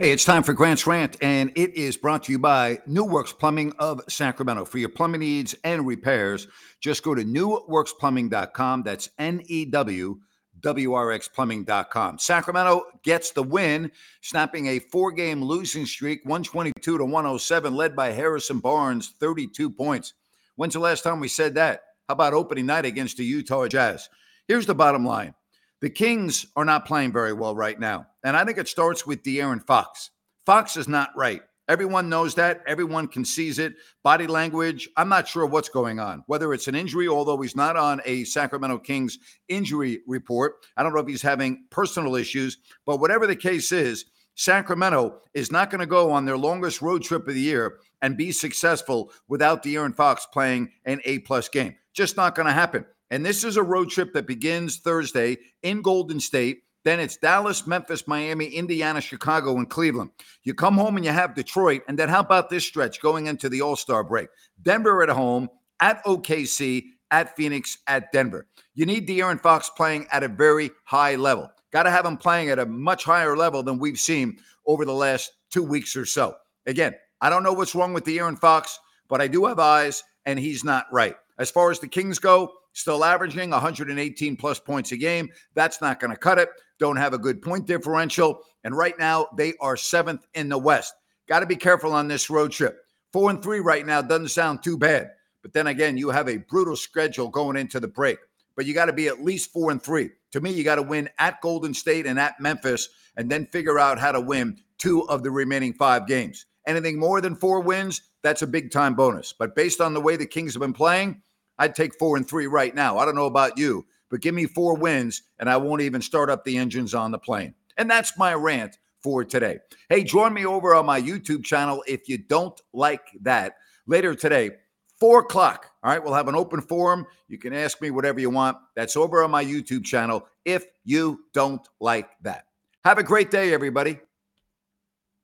Hey, it's time for Grant's Rant, and it is brought to you by New Works Plumbing of Sacramento. For your plumbing needs and repairs, just go to newworksplumbing.com. That's N E W W R X plumbing.com. Sacramento gets the win, snapping a four game losing streak, 122 to 107, led by Harrison Barnes, 32 points. When's the last time we said that? How about opening night against the Utah Jazz? Here's the bottom line the Kings are not playing very well right now. And I think it starts with De'Aaron Fox. Fox is not right. Everyone knows that. Everyone can seize it. Body language, I'm not sure what's going on. Whether it's an injury, although he's not on a Sacramento Kings injury report. I don't know if he's having personal issues, but whatever the case is, Sacramento is not going to go on their longest road trip of the year and be successful without De'Aaron Fox playing an A plus game. Just not going to happen. And this is a road trip that begins Thursday in Golden State. Then it's Dallas, Memphis, Miami, Indiana, Chicago, and Cleveland. You come home and you have Detroit. And then how about this stretch going into the All Star break? Denver at home, at OKC, at Phoenix, at Denver. You need De'Aaron Fox playing at a very high level. Got to have him playing at a much higher level than we've seen over the last two weeks or so. Again, I don't know what's wrong with De'Aaron Fox, but I do have eyes, and he's not right. As far as the Kings go, still averaging 118 plus points a game. That's not going to cut it. Don't have a good point differential. And right now, they are seventh in the West. Got to be careful on this road trip. Four and three right now doesn't sound too bad. But then again, you have a brutal schedule going into the break. But you got to be at least four and three. To me, you got to win at Golden State and at Memphis, and then figure out how to win two of the remaining five games. Anything more than four wins, that's a big time bonus. But based on the way the Kings have been playing, I'd take four and three right now. I don't know about you, but give me four wins and I won't even start up the engines on the plane. And that's my rant for today. Hey, join me over on my YouTube channel if you don't like that. Later today, four o'clock. All right, we'll have an open forum. You can ask me whatever you want. That's over on my YouTube channel if you don't like that. Have a great day, everybody.